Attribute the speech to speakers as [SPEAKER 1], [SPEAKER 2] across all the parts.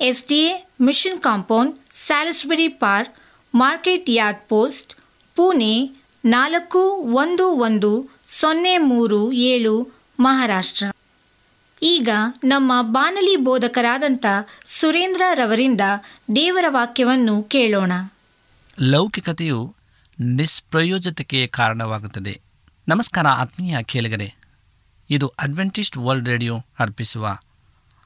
[SPEAKER 1] S D A mission compound, Salisbury park, market yard post, Pune ನಾಲ್ಕು ಒಂದು ಒಂದು ಸೊನ್ನೆ ಮೂರು ಏಳು, ಮಹಾರಾಷ್ಟ್ರ. ಈಗ ನಮ್ಮ ಬಾನಲಿ ಬೋಧಕರಾದಂಥ ಸುರೇಂದ್ರ ರವರಿಂದ ದೇವರ ವಾಕ್ಯವನ್ನು ಕೇಳೋಣ.
[SPEAKER 2] ಲೌಕಿಕತೆಯು ನಿಸ್ಪ್ರಯೋಜತೆಗೆ ಕಾರಣವಾಗುತ್ತದೆ. ನಮಸ್ಕಾರ ಆತ್ಮೀಯ ಕೇಳಿಗರೆ. ಇದು ಅಡ್ವೆಂಟಿಸ್ಟ್ ವರ್ಲ್ಡ್ ರೇಡಿಯೋ ಅರ್ಪಿಸುವ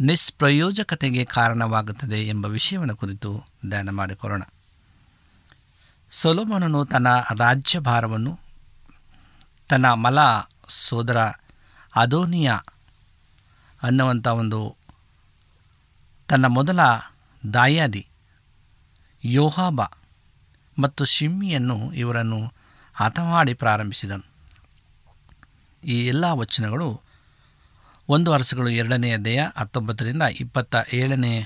[SPEAKER 2] ನಿಷ್ಪ್ರಯೋಜಕತೆಗೆ ಕಾರಣವಾಗುತ್ತದೆ ಎಂಬ ವಿಷಯವನ್ನು ಕುರಿತು ಧ್ಯಾನ ಮಾಡಿಕೊಳ್ಳೋಣ. ಸೊಲೋಮನನು ತನ್ನ ರಾಜ್ಯಭಾರವನ್ನು, ತನ್ನ ಮಲ ಸೋದರ ಅದೋನಿಯ ಅನ್ನುವಂಥ ಒಂದು ತನ್ನ ಮೊದಲ ದಾಯಾದಿ ಯೋಹಾಬ ಮತ್ತು ಶಿಮ್ಮಿಯನ್ನು ಇವರನ್ನು ಹತಮಾಡಿ ಪ್ರಾರಂಭಿಸಿದನು. ಈ ಎಲ್ಲ ವಚನಗಳು ಒಂದು ವರ್ಷಗಳು ಎರಡನೇ ಅಧ್ಯಾಯ ಹತ್ತೊಂಬತ್ತರಿಂದ ಇಪ್ಪತ್ತ ಏಳನೇ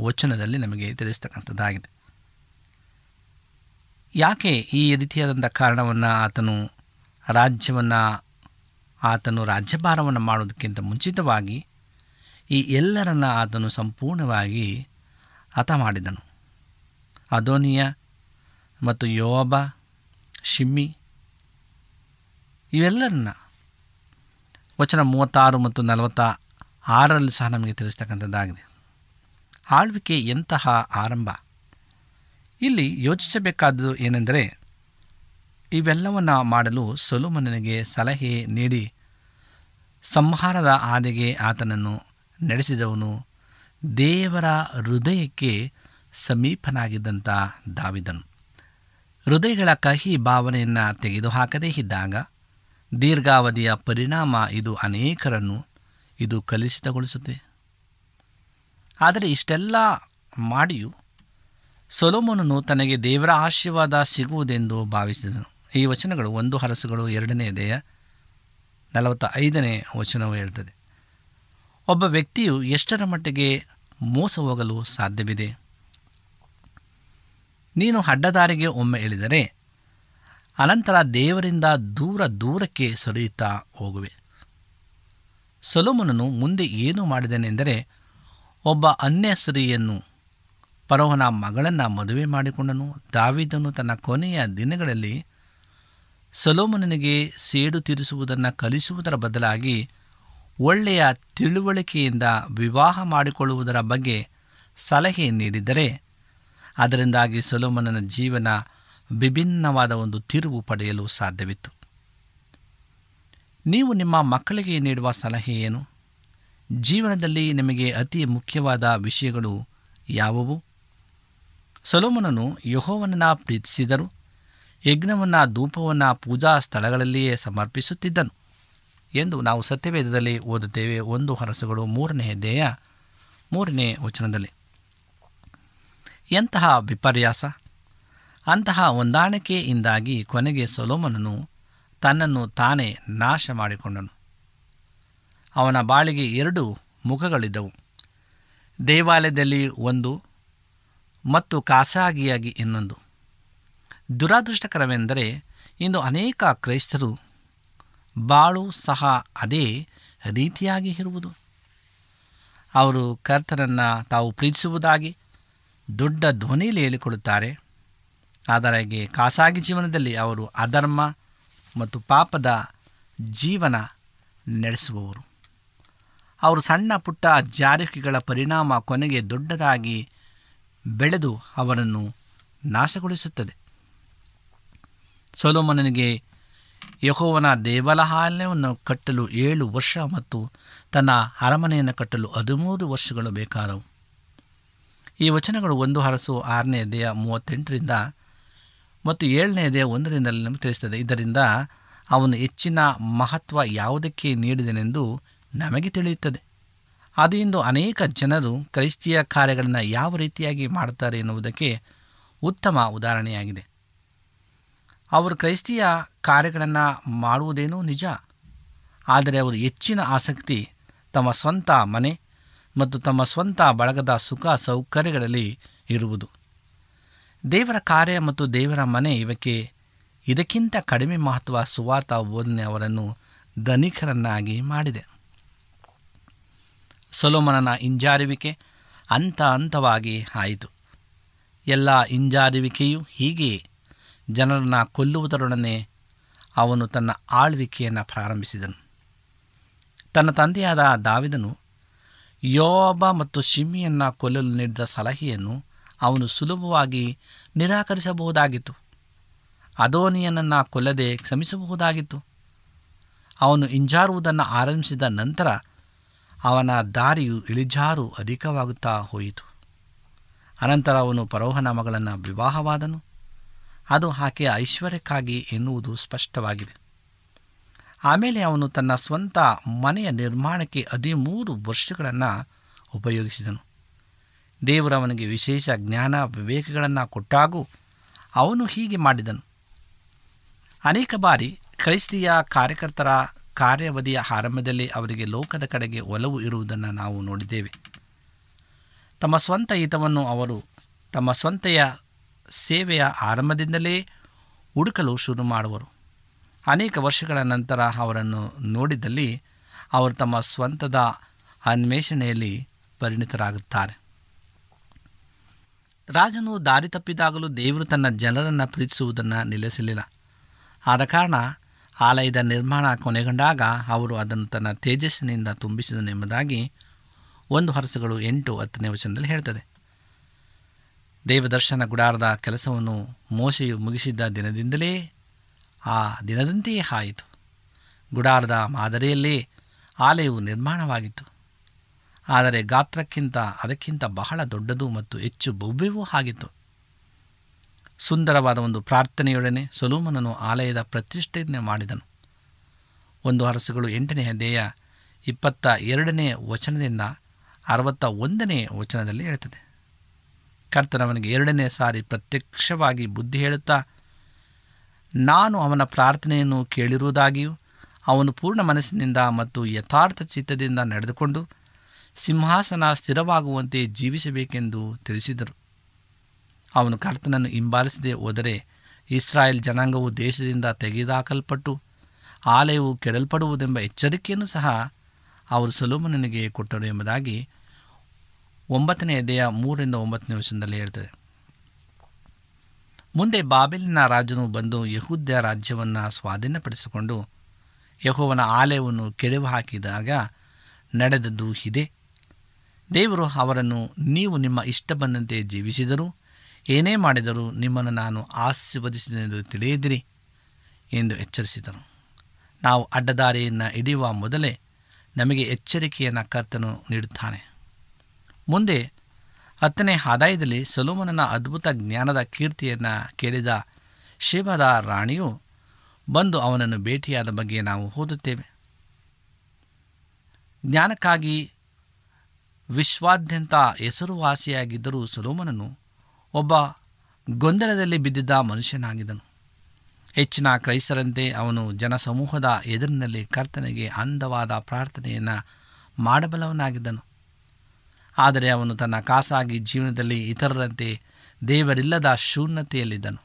[SPEAKER 2] ವಚನದಲ್ಲಿ ನಮಗೆ ತಿಳಿಸ್ತಕ್ಕಂಥದ್ದಾಗಿದೆ. ಯಾಕೆ ಈ ರೀತಿಯಾದಂಥ ಕಾರಣವನ್ನು ಆತನು ರಾಜ್ಯವನ್ನು, ಆತನು ರಾಜ್ಯಭಾರವನ್ನು ಮಾಡೋದಕ್ಕಿಂತ ಮುಂಚಿತವಾಗಿ ಈ ಎಲ್ಲರನ್ನು ಆತನು ಸಂಪೂರ್ಣವಾಗಿ ಹತ ಮಾಡಿದನು. ಅದೋನಿಯ ಮತ್ತು ಯೋಬ, ಶಿಮ್ಮಿ, ಇವೆಲ್ಲರನ್ನ ವಚನ ಮೂವತ್ತಾರು ಮತ್ತು ನಲವತ್ತ ಆರರಲ್ಲಿ ಸಹ ನಮಗೆ ತಿಳಿಸ್ತಕ್ಕಂಥದ್ದಾಗಿದೆ. ಆಳ್ವಿಕೆ ಎಂತಹ ಆರಂಭ? ಇಲ್ಲಿ ಯೋಚಿಸಬೇಕಾದದ್ದು ಏನೆಂದರೆ, ಇವೆಲ್ಲವನ್ನು ಮಾಡಲು ಸೊಲುಮನನಿಗೆ ಸಲಹೆ ನೀಡಿ ಸಂಹಾರದ ಆದಿಗೆ ಆತನನ್ನು ನಡೆಸಿದವನು ದೇವರ ಹೃದಯಕ್ಕೆ ಸಮೀಪನಾಗಿದ್ದಂಥ ದಾವಿದನು. ಹೃದಯಗಳ ಕಹಿ ಭಾವನೆಯನ್ನು ತೆಗೆದುಹಾಕದೇ ಇದ್ದಾಗ ದೀರ್ಘಾವಧಿಯ ಪರಿಣಾಮ ಇದು ಅನೇಕರನ್ನು ಇದು ಕಲುಷಿತಗೊಳಿಸುತ್ತೆ. ಆದರೆ ಇಷ್ಟೆಲ್ಲ ಮಾಡಿಯೂ ಸೊಲೋಮೋನನು ತನಗೆ ದೇವರ ಆಶೀರ್ವಾದ ಸಿಗುವುದೆಂದು ಭಾವಿಸಿದನು. ಈ ವಚನಗಳು ಒಂದು ಹರಸುಗಳು ಎರಡನೇ ದೇಹ ನಲವತ್ತ ಐದನೇ ವಚನವು ಹೇಳ್ತದೆ. ಒಬ್ಬ ವ್ಯಕ್ತಿಯು ಎಷ್ಟರ ಮಟ್ಟಿಗೆ ಮೋಸ ಹೋಗಲು ಸಾಧ್ಯವಿದೆ? ನೀನು ಅಡ್ಡದಾರಿಗೆ ಒಮ್ಮೆ ಇಳಿದರೆ ಅನಂತರ ದೇವರಿಂದ ದೂರ ದೂರಕ್ಕೆ ಸರಿಯುತ್ತಾ ಹೋಗುವೆ. ಸೊಲೋಮನನು ಮುಂದೆ ಏನು ಮಾಡಿದನೆಂದರೆ, ಒಬ್ಬ ಅನ್ಯ ಸ್ತ್ರೀಯನ್ನು ಪರೋಹನ ಮಗಳನ್ನು ಮದುವೆ ಮಾಡಿಕೊಂಡನು. ದಾವಿದನು ತನ್ನ ಕೊನೆಯ ದಿನಗಳಲ್ಲಿ ಸೊಲೋಮನನಿಗೆ ಸೇಡು ತೀರಿಸುವುದನ್ನು ಕಲಿಸುವುದರ ಬದಲಾಗಿ ಒಳ್ಳೆಯ ತಿಳುವಳಿಕೆಯಿಂದ ವಿವಾಹ ಮಾಡಿಕೊಳ್ಳುವುದರ ಬಗ್ಗೆ ಸಲಹೆ ನೀಡಿದರೆ, ಅದರಿಂದಾಗಿ ಸೊಲೋಮನನ ಜೀವನ ವಿಭಿನ್ನವಾದ ಒಂದು ತಿರುವು ಪಡೆಯಲು ಸಾಧ್ಯವಿತ್ತು. ನೀವು ನಿಮ್ಮ ಮಕ್ಕಳಿಗೆ ನೀಡುವ ಸಲಹೆ ಏನು? ಜೀವನದಲ್ಲಿ ನಿಮಗೆ ಅತಿ ಮುಖ್ಯವಾದ ವಿಷಯಗಳು ಯಾವುವು? ಸೊಲೋಮನನು ಯಹೋವನನ್ನು ಪ್ರೀತಿಸಿದರು. ಯಜ್ಞವನ್ನು, ಧೂಪವನ್ನು ಪೂಜಾ ಸ್ಥಳಗಳಲ್ಲಿಯೇ ಸಮರ್ಪಿಸುತ್ತಿದ್ದನು ಎಂದು ನಾವು ಸತ್ಯವೇದದಲ್ಲಿ ಓದುತ್ತೇವೆ. ಒಂದು ಹರಸುಗಳು ಮೂರನೇ ದೇಹ ಮೂರನೇ ವಚನದಲ್ಲಿ. ಎಂತಹ ವಿಪರ್ಯಾಸ! ಅಂತಹ ಹೊಂದಾಣಿಕೆಯಿಂದಾಗಿ ಕೊನೆಗೆ ಸೊಲೋಮನನು ತನ್ನನ್ನು ತಾನೇ ನಾಶ ಮಾಡಿಕೊಂಡನು. ಅವನ ಬಾಳಿಗೆ ಎರಡು ಮುಖಗಳಿದ್ದವು. ದೇವಾಲಯದಲ್ಲಿ ಒಂದು ಮತ್ತು ಖಾಸಗಿಯಾಗಿ ಇನ್ನೊಂದು. ದುರಾದೃಷ್ಟಕರವೆಂದರೆ ಇಂದು ಅನೇಕ ಕ್ರೈಸ್ತರು ಬಾಳು ಸಹ ಅದೇ ರೀತಿಯಾಗಿ ಇರುವುದು. ಅವರು ಕರ್ತನನ್ನು ತಾವು ಪ್ರೀತಿಸುವುದಾಗಿ ದೊಡ್ಡ ಧ್ವನಿಯಲ್ಲಿ ಹೇಳಿಕೊಡುತ್ತಾರೆ. ಆದರೆ ಖಾಸಗಿ ಜೀವನದಲ್ಲಿ ಅವರು ಅಧರ್ಮ ಮತ್ತು ಪಾಪದ ಜೀವನ ನಡೆಸುವವರು. ಅವರು ಸಣ್ಣ ಪುಟ್ಟ ಜಾರಿಕೆಗಳ ಪರಿಣಾಮ ಕೊನೆಗೆ ದೊಡ್ಡದಾಗಿ ಬೆಳೆದು ಅವರನ್ನು ನಾಶಗೊಳಿಸುತ್ತದೆ. ಸೊಲೋಮನನಿಗೆ ಯಹೋವನ ದೇವಾಲಯವನ್ನು ಕಟ್ಟಲು ಏಳು ವರ್ಷ ಮತ್ತು ತನ್ನ ಅರಮನೆಯನ್ನು ಕಟ್ಟಲು ಹದಿಮೂರು ವರ್ಷಗಳು ಬೇಕಾದವು. ಈ ವಚನಗಳು ಒಂದು ಹರಸು ಆರನೇ ದೇಹ ಮೂವತ್ತೆಂಟರಿಂದ ಮತ್ತು ಏಳನೆಯದೇ ಒಂದರಿಂದಲೇ ನಮಗೆ ತಿಳಿಸ್ತದೆ. ಇದರಿಂದ ಅವನು ಹೆಚ್ಚಿನ ಮಹತ್ವ ಯಾವುದಕ್ಕೆ ನೀಡಿದನೆಂದು ನಮಗೆ ತಿಳಿಯುತ್ತದೆ. ಅದು ಇಂದು ಅನೇಕ ಜನರು ಕ್ರೈಸ್ತಿಯ ಕಾರ್ಯಗಳನ್ನು ಯಾವ ರೀತಿಯಾಗಿ ಮಾಡ್ತಾರೆ ಎನ್ನುವುದಕ್ಕೆ ಉತ್ತಮ ಉದಾಹರಣೆಯಾಗಿದೆ. ಅವರು ಕ್ರೈಸ್ತಿಯ ಕಾರ್ಯಗಳನ್ನು ಮಾಡುವುದೇನೋ ನಿಜ. ಆದರೆ ಅವರು ಹೆಚ್ಚಿನ ಆಸಕ್ತಿ ತಮ್ಮ ಸ್ವಂತ ಮನೆ ಮತ್ತು ತಮ್ಮ ಸ್ವಂತ ಬಳಗದ ಸುಖ ಸೌಕರ್ಯಗಳಲ್ಲಿ ಇರುವುದು. ದೇವರ ಕಾರ್ಯ ಮತ್ತು ದೇವರ ಮನೆ ಇವಕ್ಕೆ ಇದಕ್ಕಿಂತ ಕಡಿಮೆ ಮಹತ್ವ ಸುವಾರ್ಥ ಬೋಧನೆ ಅವರನ್ನು ಧನಿಕರನ್ನಾಗಿ ಮಾಡಿದೆ. ಸೊಲೋಮನನ ಹಿಂಜಾರುವಿಕೆ ಹಂತ ಹಂತವಾಗಿ ಆಯಿತು. ಎಲ್ಲ ಹಿಂಜಾರುವಿಕೆಯು ಹೀಗೆಯೇ ಜನರನ್ನು ಕೊಲ್ಲುವುದರೊಡನೆ ಅವನು ತನ್ನ ಆಳ್ವಿಕೆಯನ್ನು ಪ್ರಾರಂಭಿಸಿದನು. ತನ್ನ ತಂದೆಯಾದ ದಾವಿದನು ಯೋಬ ಮತ್ತು ಶಿಮ್ಮಿಯನ್ನು ಕೊಲ್ಲಲು ನೀಡಿದ ಸಲಹೆಯನ್ನು ಅವನು ಸುಲಭವಾಗಿ ನಿರಾಕರಿಸಬಹುದಾಗಿತ್ತು. ಅದೋನಿಯನನ್ನು ಕೊಲ್ಲದೆ ಕ್ಷಮಿಸಬಹುದಾಗಿತ್ತು. ಅವನು ಇಂಜಾರುವುದನ್ನು ಆರಂಭಿಸಿದ ನಂತರ ಅವನ ದಾರಿಯು ಇಳಿಜಾರು ಅಧಿಕವಾಗುತ್ತಾ ಹೋಯಿತು. ಅನಂತರ ಅವನು ಪರೋಹನ ಮಗಳನ್ನು ವಿವಾಹವಾದನು. ಅದು ಆಕೆಯ ಐಶ್ವರ್ಯಕ್ಕಾಗಿ ಎನ್ನುವುದು ಸ್ಪಷ್ಟವಾಗಿದೆ. ಆಮೇಲೆ ಅವನು ತನ್ನ ಸ್ವಂತ ಮನೆಯ ನಿರ್ಮಾಣಕ್ಕೆ ಹದಿಮೂರು ವರ್ಷಗಳನ್ನು ಉಪಯೋಗಿಸಿದನು. ದೇವರು ಅವನಿಗೆ ವಿಶೇಷ ಜ್ಞಾನ, ವಿವೇಕಗಳನ್ನು ಕೊಟ್ಟಾಗೂ ಅವನು ಹೀಗೆ ಮಾಡಿದನು. ಅನೇಕ ಬಾರಿ ಕ್ರೈಸ್ತಿಯ ಕಾರ್ಯಕರ್ತರ ಕಾರ್ಯವಧಿಯ ಆರಂಭದಲ್ಲಿ ಅವರಿಗೆ ಲೋಕದ ಕಡೆಗೆ ಒಲವು ಇರುವುದನ್ನು ನಾವು ನೋಡಿದ್ದೇವೆ. ತಮ್ಮ ಸ್ವಂತ ಹಿತವನ್ನು ಅವರು ತಮ್ಮ ಸ್ವಂತೆಯ ಸೇವೆಯ ಆರಂಭದಿಂದಲೇ ಹುಡುಕಲು ಶುರು ಮಾಡುವರು. ಅನೇಕ ವರ್ಷಗಳ ನಂತರ ಅವರನ್ನು ನೋಡಿದಲ್ಲಿ ಅವರು ತಮ್ಮ ಸ್ವಂತದ ಅನ್ವೇಷಣೆಯಲ್ಲಿ ಪರಿಣಿತರಾಗುತ್ತಾರೆ. ರಾಜನು ದಾರಿ ತಪ್ಪಿದಾಗಲೂ ದೇವರು ತನ್ನ ಜನರನ್ನು ಪ್ರೀತಿಸುವುದನ್ನು ನಿಲ್ಲಿಸಲಿಲ್ಲ. ಆದ ಕಾರಣ ಆಲಯದ ನಿರ್ಮಾಣ ಕೊನೆಗೊಂಡಾಗ ಅವರು ಅದನ್ನು ತನ್ನ ತೇಜಸ್ಸಿನಿಂದ ತುಂಬಿಸಿದನು ಎಂಬುದಾಗಿ ಒಂದು ಹರಸುಗಳು ಎಂಟು ಹತ್ತನೇ ವಚನದಲ್ಲಿ ಹೇಳ್ತದೆ. ದೇವದರ್ಶನ ಗುಡಾರದ ಕೆಲಸವನ್ನು ಮೋಶೆಯು ಮುಗಿಸಿದ್ದ ದಿನದಿಂದಲೇ ಆ ದಿನದಂತೆಯೇ ಆಯಿತು. ಗುಡಾರದ ಮಾದರಿಯಲ್ಲೇ ಆಲಯವು ನಿರ್ಮಾಣವಾಗಿತ್ತು. ಆದರೆ ಗಾತ್ರಕ್ಕಿಂತ ಅದಕ್ಕಿಂತ ಬಹಳ ದೊಡ್ಡದು ಮತ್ತು ಹೆಚ್ಚು ಭವ್ಯವೂ ಆಗಿತ್ತು ಸುಂದರವಾದ ಒಂದು ಪ್ರಾರ್ಥನೆಯೊಡನೆ ಸೊಲೋಮನನು ಆಲಯದ ಪ್ರತಿಷ್ಠೆಯನ್ನು ಮಾಡಿದನು. ಒಂದು ಅರಸುಗಳು ಎಂಟನೇ ಅಧ್ಯಾಯ ಇಪ್ಪತ್ತ ಎರಡನೇ ವಚನದಿಂದ ಅರವತ್ತ ಒಂದನೇ ವಚನದಲ್ಲಿ ಹೇಳ್ತದೆ. ಕರ್ತನವನಿಗೆ ಎರಡನೇ ಸಾರಿ ಪ್ರತ್ಯಕ್ಷವಾಗಿ ಬುದ್ಧಿ ಹೇಳುತ್ತಾ, ನಾನು ಅವನ ಪ್ರಾರ್ಥನೆಯನ್ನು ಕೇಳಿರುವುದಾಗಿಯೂ, ಅವನು ಪೂರ್ಣ ಮನಸ್ಸಿನಿಂದ ಮತ್ತು ಯಥಾರ್ಥ ಚಿತ್ತದಿಂದ ನಡೆದುಕೊಂಡು ಸಿಂಹಾಸನ ಸ್ಥಿರವಾಗುವಂತೆ ಜೀವಿಸಬೇಕೆಂದು ತಿಳಿಸಿದರು. ಅವನು ಕರ್ತನನ್ನು ಹಿಂಬಾಲಿಸದೆ ಹೋದರೆ ಇಸ್ರಾಯೇಲ್ ಜನಾಂಗವು ದೇಶದಿಂದ ತೆಗೆದಾಕಲ್ಪಟ್ಟು ಆಲಯವು ಕೆಡಲ್ಪಡುವುದೆಂಬ ಎಚ್ಚರಿಕೆಯನ್ನು ಸಹ ಅವರು ಸೊಲೋಮನಿಗೆ ಕೊಟ್ಟರು ಎಂಬುದಾಗಿ ಒಂಬತ್ತನೇ ಎದೆಯ ಮೂರರಿಂದ ಒಂಬತ್ತನೇ ವರ್ಷದಲ್ಲಿ ಹೇಳ್ತದೆ. ಮುಂದೆ ಬಾಬೆಲಿನ ರಾಜನು ಬಂದು ಯಹೂದ್ಯ ರಾಜ್ಯವನ್ನು ಸ್ವಾಧೀನಪಡಿಸಿಕೊಂಡು ಯಹೋವನ ಆಲಯವನ್ನು ಕೆಡವು ಹಾಕಿದಾಗ ನಡೆದದ್ದು ಇದೆ. ದೇವರು ಅವರನ್ನು ನೀವು ನಿಮ್ಮ ಇಷ್ಟ ಬಂದಂತೆ ಜೀವಿಸಿದರು ಏನೇ ಮಾಡಿದರೂ ನಿಮ್ಮನ್ನು ನಾನು ಆಶೀರ್ವದಿಸಿದೆಂದು ತಿಳಿಯದಿರಿ ಎಂದು ಎಚ್ಚರಿಸಿದರು. ನಾವು ಅಡ್ಡದಾರಿಯನ್ನು ಹಿಡಿಯುವ ಮೊದಲೇ ನಮಗೆ ಎಚ್ಚರಿಕೆಯನ್ನು ಕರ್ತನು ನೀಡುತ್ತಾನೆ. ಮುಂದೆ ಹತ್ತನೇ ಆದಾಯದಲ್ಲಿ ಸೊಲೋಮನನ ಅದ್ಭುತ ಜ್ಞಾನದ ಕೀರ್ತಿಯನ್ನು ಕೇಳಿದ ಶಿವದ ರಾಣಿಯು ಬಂದು ಅವನನ್ನು ಭೇಟಿಯಾದ ಬಗ್ಗೆ ನಾವು ಓದುತ್ತೇವೆ. ಜ್ಞಾನಕ್ಕಾಗಿ ವಿಶ್ವಾದ್ಯಂತ ಹೆಸರುವಾಸಿಯಾಗಿದ್ದರೂ ಸೊಲೋಮನನು ಒಬ್ಬ ಗೊಂದಲದಲ್ಲಿ ಬಿದ್ದಿದ್ದ ಮನುಷ್ಯನಾಗಿದ್ದನು. ಹೆಚ್ಚಿನ ಕ್ರೈಸ್ತರಂತೆ ಅವನು ಜನಸಮೂಹದ ಎದುರಿನಲ್ಲಿ ಕರ್ತನಿಗೆ ಅಂದವಾದ ಪ್ರಾರ್ಥನೆಯನ್ನು ಮಾಡಬಲ್ಲವನಾಗಿದ್ದನು. ಆದರೆ ಅವನು ತನ್ನ ಖಾಸಗಿ ಜೀವನದಲ್ಲಿ ಇತರರಂತೆ ದೇವರಿಲ್ಲದ ಶೂನ್ಯತೆಯಲ್ಲಿದ್ದನು.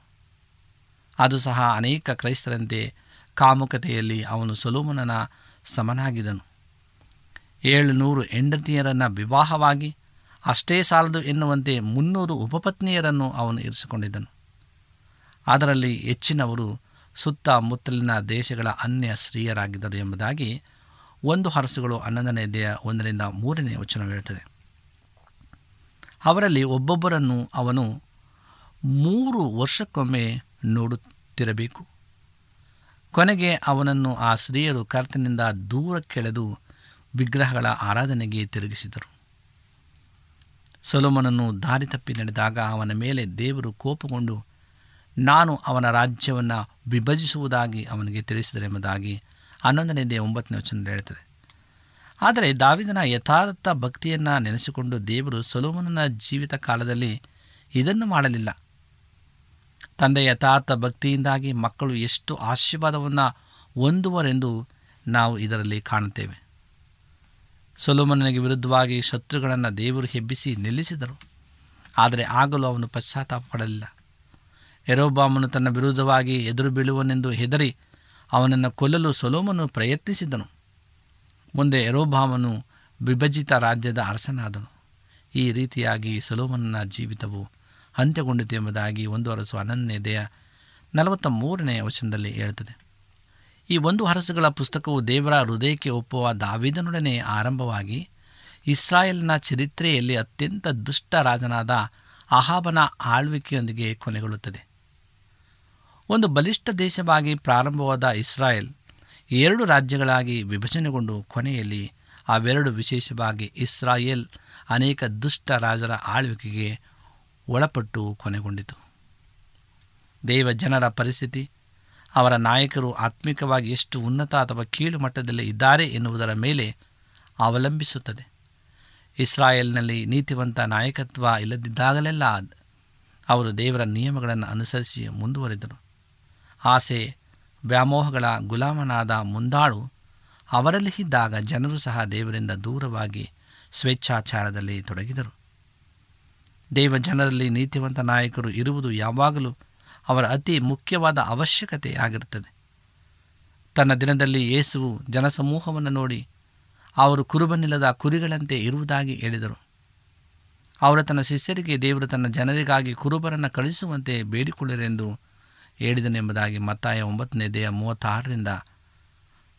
[SPEAKER 2] ಅದು ಸಹ ಅನೇಕ ಕ್ರೈಸ್ತರಂತೆ ಕಾಮುಕತೆಯಲ್ಲಿ ಅವನು ಸೊಲೋಮನನ ಸಮನಾಗಿದ್ದನು. ಏಳುನೂರು ಹೆಂಡತಿಯರನ್ನು ವಿವಾಹವಾಗಿ, ಅಷ್ಟೇ ಸಾಲದು ಎನ್ನುವಂತೆ ಮುನ್ನೂರು ಉಪಪತ್ನಿಯರನ್ನು ಅವನು ಇರಿಸಿಕೊಂಡಿದ್ದನು. ಅದರಲ್ಲಿ ಹೆಚ್ಚಿನವರು ಸುತ್ತಮುತ್ತಲಿನ ದೇಶಗಳ ಅನ್ಯ ಸ್ತ್ರೀಯರಾಗಿದ್ದರು ಎಂಬುದಾಗಿ ಒಂದು ಹರಸುಗಳು ಹನ್ನೊಂದನೇ ದೇಹ ಒಂದರಿಂದ ಮೂರನೇ ವಚನ ಹೇಳುತ್ತದೆ. ಅವರಲ್ಲಿ ಒಬ್ಬೊಬ್ಬರನ್ನು ಅವನು ಮೂರು ವರ್ಷಕ್ಕೊಮ್ಮೆ ನೋಡುತ್ತಿರಬೇಕು. ಕೊನೆಗೆ ಅವನನ್ನು ಆ ಸ್ತ್ರೀಯರು ಕರ್ತನಿಂದ ದೂರ ವಿಗ್ರಹಗಳ ಆರಾಧನೆಗೆ ತಿರುಗಿಸಿದರು. ಸೊಲೋಮನನ್ನು ದಾರಿ ತಪ್ಪಿ ನಡೆದಾಗ ಅವನ ಮೇಲೆ ದೇವರು ಕೋಪಗೊಂಡು, ನಾನು ಅವನ ರಾಜ್ಯವನ್ನು ವಿಭಜಿಸುವುದಾಗಿ ಅವನಿಗೆ ತಿಳಿಸಿದರೆಂಬುದಾಗಿ ಹನ್ನೊಂದನೇ ಒಂಬತ್ತನೇ ವಚನ ಹೇಳ್ತದೆ. ಆದರೆ ದಾವಿದನ ಯಥಾರ್ಥ ಭಕ್ತಿಯನ್ನು ನೆನೆಸಿಕೊಂಡು ದೇವರು ಸೊಲೋಮನನ ಜೀವಿತ ಕಾಲದಲ್ಲಿ ಇದನ್ನು ಮಾಡಲಿಲ್ಲ. ತಂದೆ ಯಥಾರ್ಥ ಭಕ್ತಿಯಿಂದಾಗಿ ಮಕ್ಕಳು ಎಷ್ಟು ಆಶೀರ್ವಾದವನ್ನು ಹೊಂದುವರೆಂದು ನಾವು ಇದರಲ್ಲಿ ಕಾಣುತ್ತೇವೆ. ಸೊಲೋಮನನಿಗೆ ವಿರುದ್ಧವಾಗಿ ಶತ್ರುಗಳನ್ನು ದೇವರು ಹೆಬ್ಬಿಸಿ ನಿಲ್ಲಿಸಿದರು. ಆದರೆ ಆಗಲೂ ಅವನು ಪಶ್ಚಾತ್ತಾಪ ಪಡಲಿಲ್ಲ. ಎರೋಬಾಮನು ತನ್ನ ವಿರುದ್ಧವಾಗಿ ಎದುರು ಬೀಳುವನೆಂದು ಹೆದರಿ ಅವನನ್ನು ಕೊಲ್ಲಲು ಸೊಲೋಮನು ಪ್ರಯತ್ನಿಸಿದನು. ಮುಂದೆ ಎರೋಬಾಮನು ವಿಭಜಿತ ರಾಜ್ಯದ ಅರಸನಾದನು. ಈ ರೀತಿಯಾಗಿ ಸೊಲೋಮನನ ಜೀವಿತವು ಅಂತ್ಯಗೊಂಡಿತು ಎಂಬುದಾಗಿ ಒಂದು ಅರಸು ಅನನ್ಯದೆಯ ನಲವತ್ತ ಮೂರನೇ ವಚನದಲ್ಲಿ ಹೇಳುತ್ತದೆ. ಈ ಒಂದು ಹರಸುಗಳ ಪುಸ್ತಕವು ದೇವರ ಹೃದಯಕ್ಕೆ ಒಪ್ಪುವ ದಾವಿದನೊಡನೆ ಆರಂಭವಾಗಿ ಇಸ್ರಾಯೇಲ್ನ ಚರಿತ್ರೆಯಲ್ಲಿ ಅತ್ಯಂತ ದುಷ್ಟ ರಾಜನಾದ ಅಹಾಬನ ಆಳ್ವಿಕೆಯೊಂದಿಗೆ ಕೊನೆಗೊಳ್ಳುತ್ತದೆ. ಒಂದು ಬಲಿಷ್ಠ ದೇಶವಾಗಿ ಪ್ರಾರಂಭವಾದ ಇಸ್ರಾಯೇಲ್ ಎರಡು ರಾಜ್ಯಗಳಾಗಿ ವಿಭಜನೆಗೊಂಡು ಕೊನೆಯಲ್ಲಿ ಅವೆರಡು ವಿಶೇಷವಾಗಿ ಇಸ್ರಾಯೇಲ್ ಅನೇಕ ದುಷ್ಟ ರಾಜರ ಆಳ್ವಿಕೆಗೆ ಒಳಪಟ್ಟು ಕೊನೆಗೊಂಡಿತು. ದೇವ ಜನರ ಪರಿಸ್ಥಿತಿ ಅವರ ನಾಯಕರು ಆತ್ಮಿಕವಾಗಿ ಎಷ್ಟು ಉನ್ನತ ಅಥವಾ ಕೀಳು ಮಟ್ಟದಲ್ಲಿ ಇದ್ದಾರೆ ಎನ್ನುವುದರ ಮೇಲೆ ಅವಲಂಬಿಸುತ್ತದೆ. ಇಸ್ರಾಯೇಲ್ನಲ್ಲಿ ನೀತಿವಂತ ನಾಯಕತ್ವ ಇಲ್ಲದಿದ್ದಾಗಲೆಲ್ಲ ಅವರು ದೇವರ ನಿಯಮಗಳನ್ನು ಅನುಸರಿಸಿ ಮುಂದುವರೆದರು. ಆಸೆ, ವ್ಯಾಮೋಹಗಳ ಗುಲಾಮನಾದ ಮುಂದಾಳು ಅವರಲ್ಲಿ ಇದ್ದಾಗ ಜನರು ಸಹ ದೇವರಿಂದ ದೂರವಾಗಿ ಸ್ವೇಚ್ಛಾಚಾರದಲ್ಲಿ ತೊಡಗಿದರು. ದೇವ ಜನರಲ್ಲಿ ನೀತಿವಂತ ನಾಯಕರು ಇರುವುದು ಯಾವಾಗಲೂ ಅವರ ಅತಿ ಮುಖ್ಯವಾದ ಅವಶ್ಯಕತೆ ಆಗಿರುತ್ತದೆ ತನ್ನ ದಿನದಲ್ಲಿ ಯೇಸುವು ಜನಸಮೂಹವನ್ನು ನೋಡಿ ಅವರು ಕುರುಬನಿಲ್ಲದ ಕುರಿಗಳಂತೆ ಇರುವುದಾಗಿ ಹೇಳಿದರು. ಅವರು ತನ್ನ ಶಿಷ್ಯರಿಗೆ ದೇವರು ತನ್ನ ಜನರಿಗಾಗಿ ಕುರುಬರನ್ನು ಕಳಿಸುವಂತೆ ಬೇಡಿಕೊಳ್ಳರೆಂದು ಹೇಳಿದನೆಂಬುದಾಗಿ ಮತ್ತಾಯ ಒಂಬತ್ತನೇ ದೇಹ ಮೂವತ್ತಾರರಿಂದ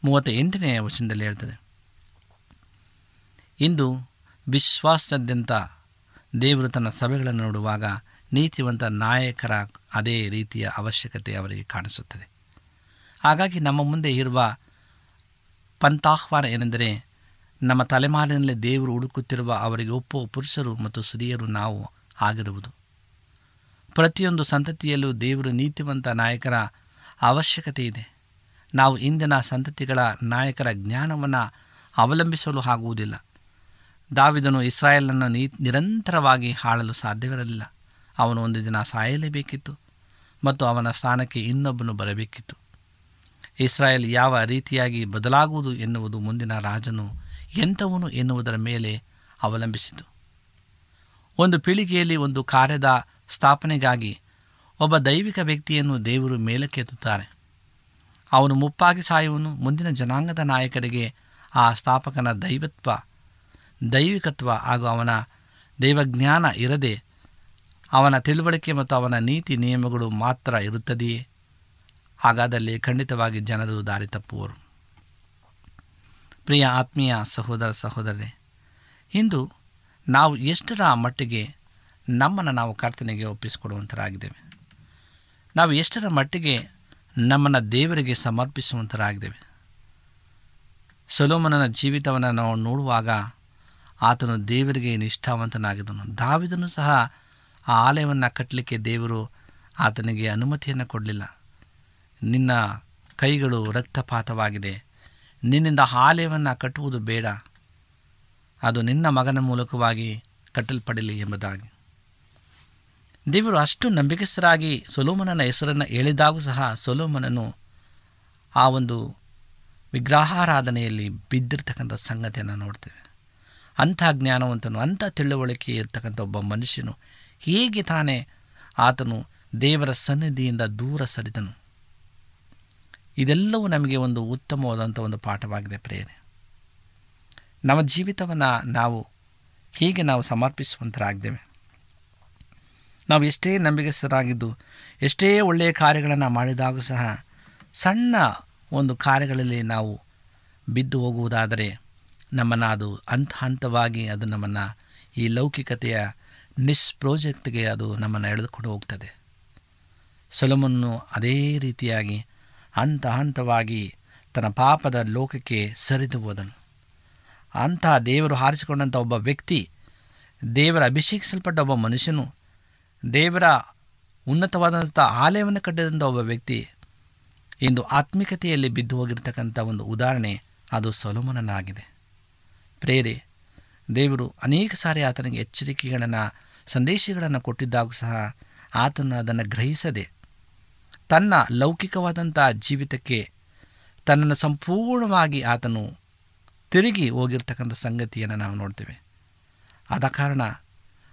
[SPEAKER 2] ಮೂವತ್ತ ಎಂಟನೆಯ ವಚನದಲ್ಲಿ ಹೇಳ್ತದೆ. ಇಂದು ವಿಶ್ವಾಸಾದ್ಯಂತ ದೇವರು ತನ್ನ ಸಭೆಗಳನ್ನು ನೋಡುವಾಗ ನೀತಿವಂತ ನಾಯಕರ ಅದೇ ರೀತಿಯ ಅವಶ್ಯಕತೆ ಅವರಿಗೆ ಕಾಣಿಸುತ್ತದೆ. ಹಾಗಾಗಿ ನಮ್ಮ ಮುಂದೆ ಇರುವ ಪಂಥಾಹ್ವಾನ ಏನೆಂದರೆ, ನಮ್ಮ ತಲೆಮಾರಿನಲ್ಲಿ ದೇವರು ಹುಡುಕುತ್ತಿರುವ ಅವರಿಗೆ ಒಪ್ಪುವ ಪುರುಷರು ಮತ್ತು ಸ್ತ್ರೀಯರು ನಾವು ಆಗಿರುವುದು. ಪ್ರತಿಯೊಂದು ಸಂತತಿಯಲ್ಲೂ ದೇವರು ನೀತಿವಂತ ನಾಯಕರ ಅವಶ್ಯಕತೆ ಇದೆ. ನಾವು ಇಂದಿನ ಸಂತತಿಗಳ ನಾಯಕರ ಜ್ಞಾನವನ್ನು ಅವಲಂಬಿಸಲು ಆಗುವುದಿಲ್ಲ. ದಾವಿದನು ಇಸ್ರಾಯೇಲನ್ನು ನೀ, ನಿರಂತರವಾಗಿ ಹಾಳಲು ಸಾಧ್ಯವಿರಲಿಲ್ಲ. ಅವನು ಒಂದು ದಿನ ಸಾಯಲೇಬೇಕಿತ್ತು. ಮತ್ತು ಅವನ ಸ್ಥಾನಕ್ಕೆ ಇನ್ನೊಬ್ಬನು ಬರಬೇಕಿತ್ತು. ಇಸ್ರಾಯೇಲ್ ಯಾವ ರೀತಿಯಾಗಿ ಬದಲಾಗುವುದು ಎನ್ನುವುದು ಮುಂದಿನ ರಾಜನು ಎಂಥವನು ಎನ್ನುವುದರ ಮೇಲೆ ಅವಲಂಬಿಸಿತು. ಒಂದು ಪೀಳಿಗೆಯಲ್ಲಿ ಒಂದು ಕಾರ್ಯದ ಸ್ಥಾಪನೆಗಾಗಿ ಒಬ್ಬ ದೈವಿಕ ವ್ಯಕ್ತಿಯನ್ನು ದೇವರು ಮೇಲಕ್ಕೆತ್ತುತ್ತಾರೆ. ಅವನು ಮುಪ್ಪಾಗಿ ಸಾಯುವನು, ಮುಂದಿನ ಜನಾಂಗದ ನಾಯಕರಿಗೆ ಆ ಸ್ಥಾಪಕನ ದೈವತ್ವ, ದೈವಿಕತ್ವ ಹಾಗೂ ಅವನ ದೈವಜ್ಞಾನ ಇರದೆ ಅವನ ತಿಳುವಳಿಕೆ ಮತ್ತು ಅವನ ನೀತಿ ನಿಯಮಗಳು ಮಾತ್ರ ಇರುತ್ತದೆಯೇ? ಹಾಗಾದಲ್ಲಿ ಖಂಡಿತವಾಗಿ ಜನರು ದಾರಿ ತಪ್ಪುವರು. ಪ್ರಿಯ ಆತ್ಮೀಯ ಸಹೋದರ ಸಹೋದರರೇ, ಇಂದು ನಾವು ಎಷ್ಟರ ಮಟ್ಟಿಗೆ ನಮ್ಮನ್ನು ನಾವು ಕರ್ತನೆಗೆ ಒಪ್ಪಿಸಿಕೊಡುವಂಥರಾಗಿದ್ದೇವೆ ನಾವು ಎಷ್ಟರ ಮಟ್ಟಿಗೆ ನಮ್ಮನ್ನು ದೇವರಿಗೆ ಸಮರ್ಪಿಸುವಂಥರಾಗಿದ್ದೇವೆ ಸೊಲೋಮನನ ಜೀವಿತವನ್ನು ನಾವು ನೋಡುವಾಗ ಆತನು ದೇವರಿಗೆ ನಿಷ್ಠಾವಂತನಾಗಿದ್ದನು. ದಾವಿದನು ಸಹ ಆ ಆಲಯವನ್ನು ಕಟ್ಟಲಿಕ್ಕೆ ದೇವರು ಆತನಿಗೆ ಅನುಮತಿಯನ್ನು ಕೊಡಲಿಲ್ಲ. ನಿನ್ನ ಕೈಗಳು ರಕ್ತಪಾತವಾಗಿದೆ. ನಿನ್ನಿಂದ ಆಲಯವನ್ನು ಕಟ್ಟುವುದು ಬೇಡ. ಅದು ನಿನ್ನ ಮಗನ ಮೂಲಕವಾಗಿ ಕಟ್ಟಲ್ಪಡಲಿ ಎಂಬುದಾಗಿ. ದೇವರು ಅಷ್ಟು ನಂಬಿಕಸ್ಥರಾಗಿ ಸೊಲೋಮನನ ಹೆಸರನ್ನು ಹೇಳಿದಾಗೂ ಸಹ ಸೊಲೋಮನನು ಆ ಒಂದು ವಿಗ್ರಹಾರಾಧನೆಯಲ್ಲಿ ಬಿದ್ದಿರ್ತಕ್ಕಂಥ ಸಂಗತಿಯನ್ನು ನೋಡ್ತೇವೆ. ಅಂಥ ಜ್ಞಾನವಂತನು, ಅಂಥ ತಿಳುವಳಿಕೆ ಇರ್ತಕ್ಕಂಥ ಒಬ್ಬ ಮನುಷ್ಯನು ಹೇಗೆ ತಾನೇ ಆತನು ದೇವರ ಸನ್ನಿಧಿಯಿಂದ ದೂರ ಸರಿದನು. ಇದೆಲ್ಲವೂ ನಮಗೆ ಒಂದು ಉತ್ತಮವಾದಂಥ ಒಂದು ಪಾಠವಾಗಿದೆ ಪ್ರೇರಣೆ ನಮ್ಮ ಜೀವಿತವನ್ನು ನಾವು ಹೀಗೆ ನಾವು ಸಮರ್ಪಿಸುವಂತರಾಗಿದ್ದೇವೆ ನಾವು ಎಷ್ಟೇ ನಂಬಿಕೆಸರಾಗಿದ್ದು ಎಷ್ಟೇ ಒಳ್ಳೆಯ ಕಾರ್ಯಗಳನ್ನು ಮಾಡಿದಾಗ ಸಹ ಸಣ್ಣ ಒಂದು ಕಾರ್ಯಗಳಲ್ಲಿ ನಾವು ಬಿದ್ದು ಹೋಗುವುದಾದರೆ ನಮ್ಮನ್ನು ಅದು ಹಂತ ಹಂತವಾಗಿ ಅದು ನಮ್ಮನ್ನು ಈ ಲೌಕಿಕತೆಯ ನಿಷ್ಪ್ರೋಜೆಕ್ಟ್ಗೆ ಅದು ನಮ್ಮನ್ನು ಎಳೆದುಕೊಂಡು ಹೋಗ್ತದೆ. ಸೊಲಮನ್ನು ಅದೇ ರೀತಿಯಾಗಿ ಹಂತ ಹಂತವಾಗಿ ತನ್ನ ಪಾಪದ ಲೋಕಕ್ಕೆ ಸರಿದು ಹೋದನು. ಅಂತಹ ದೇವರು ಹಾರಿಸಿಕೊಂಡಂಥ ಒಬ್ಬ ವ್ಯಕ್ತಿ, ದೇವರ ಅಭಿಷೇಕಿಸಲ್ಪಟ್ಟ ಒಬ್ಬ ಮನುಷ್ಯನು, ದೇವರ ಉನ್ನತವಾದಂಥ ಆಲಯವನ್ನು ಕಟ್ಟಿದಂಥ ಒಬ್ಬ ವ್ಯಕ್ತಿ ಇಂದು ಆತ್ಮಿಕತೆಯಲ್ಲಿ ಬಿದ್ದು ಹೋಗಿರ್ತಕ್ಕಂಥ ಒಂದು ಉದಾಹರಣೆ ಅದು ಸೊಲೋಮನನಾಗಿದೆ. ಪ್ರೇರೆ ದೇವರು ಅನೇಕ ಸಾರಿ ಆತನಿಗೆ ಎಚ್ಚರಿಕೆಗಳನ್ನು ಸಂದೇಶಗಳನ್ನು ಕೊಟ್ಟಿದ್ದಾಗ ಸಹ ಆತನು ಅದನ್ನು ಗ್ರಹಿಸದೆ ತನ್ನ ಲೌಕಿಕವಾದಂಥ ಜೀವಿತಕ್ಕೆ ತನ್ನನ್ನು ಸಂಪೂರ್ಣವಾಗಿ ಆತನು ತಿರುಗಿ ಹೋಗಿರ್ತಕ್ಕಂಥ ಸಂಗತಿಯನ್ನು ನಾವು ನೋಡ್ತೇವೆ. ಆದ ಕಾರಣ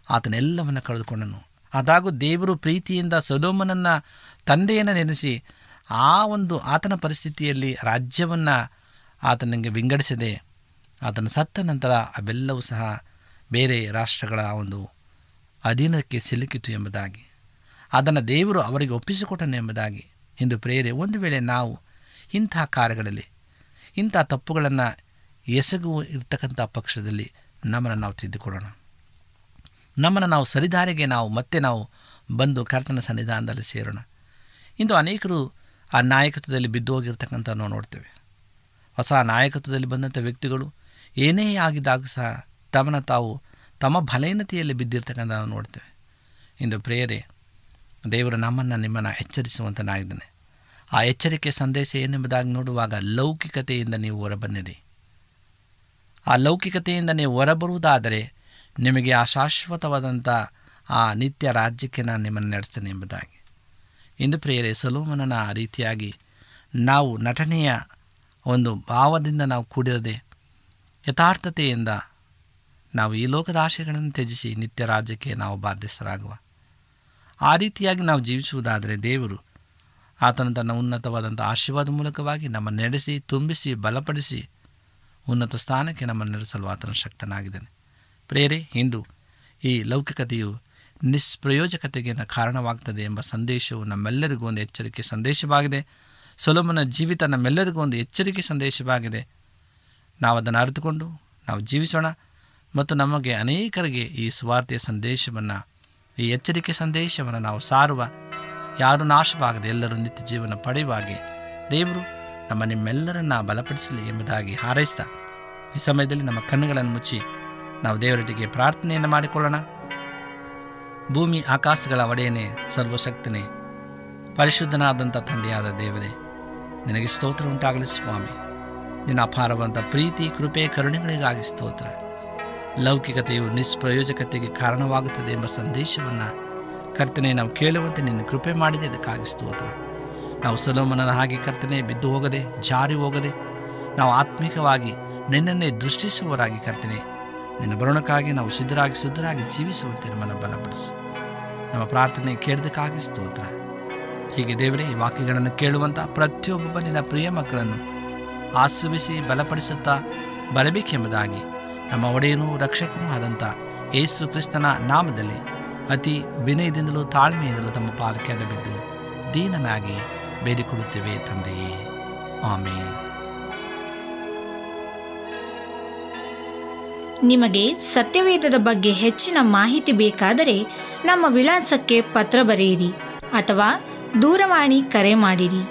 [SPEAKER 2] ಆತನೆಲ್ಲವನ್ನು ಕಳೆದುಕೊಂಡನು. ಅದಾಗೂ ದೇವರು ಪ್ರೀತಿಯಿಂದ ಸೊಲೋಮನನ್ನು ತಂದೆಯನ್ನು ನೆನೆಸಿ ಆ ಒಂದು ಆತನ ಪರಿಸ್ಥಿತಿಯಲ್ಲಿ ರಾಜ್ಯವನ್ನು ಆತನಿಗೆ ವಿಂಗಡಿಸದೆ, ಆತನ ಸತ್ತ ನಂತರ ಅವೆಲ್ಲವೂ ಸಹ ಬೇರೆ ರಾಷ್ಟ್ರಗಳ ಒಂದು ಅಧೀನಕ್ಕೆ ಸಿಲುಕಿತು ಎಂಬುದಾಗಿ. ಅದನ್ನು ದೇವರು ಅವರಿಗೆ ಒಪ್ಪಿಸಿಕೊಟ್ಟನು ಎಂಬುದಾಗಿ. ಇಂದು ಪ್ರೇರೆ, ಒಂದು ವೇಳೆ ನಾವು ಇಂಥ ಕಾರ್ಯಗಳಲ್ಲಿ, ಇಂಥ ತಪ್ಪುಗಳನ್ನು ಎಸಗುವ ಇರತಕ್ಕಂಥ ಪಕ್ಷದಲ್ಲಿ ನಮ್ಮನ್ನು ನಾವು ತಿದ್ದುಕೊಡೋಣ. ನಮ್ಮನ್ನು ನಾವು ಸರಿದಾರಿಗೆ ನಾವು ಮತ್ತೆ ನಾವು ಬಂದು ಕರ್ತನ ಸನ್ನಿಧಾನದಲ್ಲಿ ಸೇರೋಣ. ಇಂದು ಅನೇಕರು ಆ ನಾಯಕತ್ವದಲ್ಲಿ ಬಿದ್ದು ಹೋಗಿರ್ತಕ್ಕಂಥ ನಾವು ನೋಡ್ತೇವೆ. ಹೊಸ ನಾಯಕತ್ವದಲ್ಲಿ ಬಂದಂಥ ವ್ಯಕ್ತಿಗಳು ಏನೇ ಆಗಿದ್ದಾಗ ಸಹ ತಮ್ಮನ್ನು ತಾವು ತಮ್ಮ ಬಲಹೀನತೆಯಲ್ಲಿ ಬಿದ್ದಿರ್ತಕ್ಕಂಥ ನಾವು ನೋಡ್ತೇವೆ. ಇಂದು ಪ್ರೇಯರೆ, ದೇವರು ನಮ್ಮನ್ನು ನಿಮ್ಮನ್ನು ಎಚ್ಚರಿಸುವಂತನಾಗಿದ್ದಾನೆ. ಆ ಎಚ್ಚರಿಕೆ ಸಂದೇಶ ಏನೆಂಬುದಾಗಿ ನೋಡುವಾಗ ಲೌಕಿಕತೆಯಿಂದ ನೀವು ಹೊರಬನ್ನಿರಿ. ಆ ಲೌಕಿಕತೆಯಿಂದ ನೀವು ಹೊರಬರುವುದಾದರೆ ನಿಮಗೆ ಆ ಶಾಶ್ವತವಾದಂಥ ಆ ನಿತ್ಯ ರಾಜ್ಯಕ್ಕೆ ನಾನು ನಿಮ್ಮನ್ನು ನಡೆಸ್ತೇನೆ ಎಂಬುದಾಗಿ. ಇಂದು ಪ್ರಿಯರೇ, ಸೊಲೋಮನನ ರೀತಿಯಾಗಿ ನಾವು ನಟನೆಯ ಒಂದು ಭಾವದಿಂದ ನಾವು ಕೂಡಿರದೆ ಯಥಾರ್ಥತೆಯಿಂದ ನಾವು ಈ ಲೋಕದ ಆಶೆಗಳನ್ನು ತ್ಯಜಿಸಿ ನಿತ್ಯ ರಾಜ್ಯಕ್ಕೆ ನಾವು ಬಾಧ್ಯಸ್ಥರಾಗುವ. ಆ ರೀತಿಯಾಗಿ ನಾವು ಜೀವಿಸುವುದಾದರೆ ದೇವರು ಆತನ ತನ್ನ ಉನ್ನತವಾದಂಥ ಆಶೀರ್ವಾದ ಮೂಲಕವಾಗಿ ನಮ್ಮನ್ನು ನಡೆಸಿ, ತುಂಬಿಸಿ, ಬಲಪಡಿಸಿ ಉನ್ನತ ಸ್ಥಾನಕ್ಕೆ ನಮ್ಮನ್ನು ನಡೆಸಲು ಆತನ ಶಕ್ತನಾಗಿದ್ದಾನೆ. ಪ್ರೇರೆ ಇಂದು ಈ ಲೌಕಿಕತೆಯು ನಿಸ್ಪ್ರಯೋಜಕತೆಗೆ ಕಾರಣವಾಗ್ತದೆ ಎಂಬ ಸಂದೇಶವು ನಮ್ಮೆಲ್ಲರಿಗೂ ಒಂದು ಎಚ್ಚರಿಕೆ ಸಂದೇಶವಾಗಿದೆ. ಸೊಲೋಮನ ಜೀವಿತ ನಮ್ಮೆಲ್ಲರಿಗೂ ಒಂದು ಎಚ್ಚರಿಕೆ ಸಂದೇಶವಾಗಿದೆ. ನಾವು ಅದನ್ನು ಅರಿತುಕೊಂಡು ನಾವು ಜೀವಿಸೋಣ. ಮತ್ತು ನಮಗೆ ಅನೇಕರಿಗೆ ಈ ಸ್ವಾರ್ಥೆಯ ಸಂದೇಶವನ್ನು, ಈ ಎಚ್ಚರಿಕೆ ಸಂದೇಶವನ್ನು ನಾವು ಸಾರುವ ಯಾರು ನಾಶವಾಗದೆ ಎಲ್ಲರೂ ನಿತ್ಯ ಜೀವನ ಪಡೆಯುವ ಹಾಗೆ ದೇವರು ನಮ್ಮ ನಿಮ್ಮೆಲ್ಲರನ್ನ ಬಲಪಡಿಸಲಿ ಎಂಬುದಾಗಿ ಹಾರೈಸ್ತಾ, ಈ ಸಮಯದಲ್ಲಿ ನಮ್ಮ ಕಣ್ಣುಗಳನ್ನು ಮುಚ್ಚಿ ನಾವು ದೇವರೊಟ್ಟಿಗೆ ಪ್ರಾರ್ಥನೆಯನ್ನು ಮಾಡಿಕೊಳ್ಳೋಣ. ಭೂಮಿ ಆಕಾಶಗಳ ಒಡೆಯನೇ, ಸರ್ವಶಕ್ತನೇ, ಪರಿಶುದ್ಧನಾದಂಥ ತಂದೆಯಾದ ದೇವರೇ, ನಿನಗೆ ಸ್ತೋತ್ರ ಉಂಟಾಗಲಿ ಸ್ವಾಮಿ. ನಿನ್ನ ಅಪಾರವಂಥ ಪ್ರೀತಿ, ಕೃಪೆ, ಕರುಣೆಗಳಿಗಾಗಿ ಸ್ತೋತ್ರ. ಲೌಕಿಕತೆಯು ನಿಷ್ಪ್ರಯೋಜಕತೆಗೆ ಕಾರಣವಾಗುತ್ತದೆ ಎಂಬ ಸಂದೇಶವನ್ನು ಕರ್ತನೆ ನಾವು ಕೇಳುವಂತೆ ನಿನ್ನ ಕೃಪೆ ಮಾಡಿದೆ, ಅದಕ್ಕಾಗಿ ಸ್ತೋತ್ರ. ನಾವು ಸೊಲೋಮನನ ಹಾಗೆ ಕರ್ತನೆ ಬಿದ್ದು ಹೋಗದೆ, ಜಾರಿ ಹೋಗದೆ, ನಾವು ಆತ್ಮಿಕವಾಗಿ ನಿನ್ನನ್ನೇ ದೃಷ್ಟಿಸುವವರಾಗಿ ಕರ್ತನೆ, ನಿನ್ನ ಬರುಣಕ್ಕಾಗಿ ನಾವು ಸಿದ್ಧರಾಗಿ ಶುದ್ಧರಾಗಿ ಜೀವಿಸುವಂತೆ ನಮ್ಮನ್ನು ಬಲಪಡಿಸು. ನಮ್ಮ ಪ್ರಾರ್ಥನೆ ಕೇಳಿದಕ್ಕಾಗಿ ಸ್ತೋತ್ರ. ಹೀಗೆ ದೇವರೇ, ಈ ವಾಕ್ಯಗಳನ್ನು ಕೇಳುವಂಥ ಪ್ರತಿಯೊಬ್ಬ ನಿನ್ನ ಪ್ರಿಯ ಮಕ್ಕಳನ್ನು ಆಸ್ವಿಸಿ ಬಲಪಡಿಸುತ್ತಾ ಬರಬೇಕೆಂಬುದಾಗಿ ನಮ್ಮ ಒಡೆಯನೂ ರಕ್ಷಕನೂ ಆದಂಥ ಯೇಸು ಕ್ರಿಸ್ತನ ನಾಮದಲ್ಲಿ ಅತಿ ವಿನಯದಿಂದಲೂ ತಾಳ್ಮೆಯಿಂದಲೂ ತಮ್ಮ ಪಾಲಕ್ಕೆ ಬಿದ್ದು ದೀನನಾಗಿ ಬೇಡಿಕೊಳ್ಳುತ್ತೇವೆ ತಂದೆಯೇ. ಆಮೇಲೆ
[SPEAKER 1] ನಿಮಗೆ ಸತ್ಯವೇದದ ಬಗ್ಗೆ ಹೆಚ್ಚಿನ ಮಾಹಿತಿ ಬೇಕಾದರೆ ನಮ್ಮ ವಿಳಾಸಕ್ಕೆ ಪತ್ರ ಬರೆಯಿರಿ ಅಥವಾ ದೂರವಾಣಿ ಕರೆ ಮಾಡಿರಿ.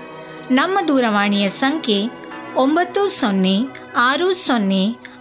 [SPEAKER 1] ನಮ್ಮ ದೂರವಾಣಿಯ ಸಂಖ್ಯೆ ಒಂಬತ್ತು ಸೊನ್ನೆ ಆರು ಸೊನ್ನೆ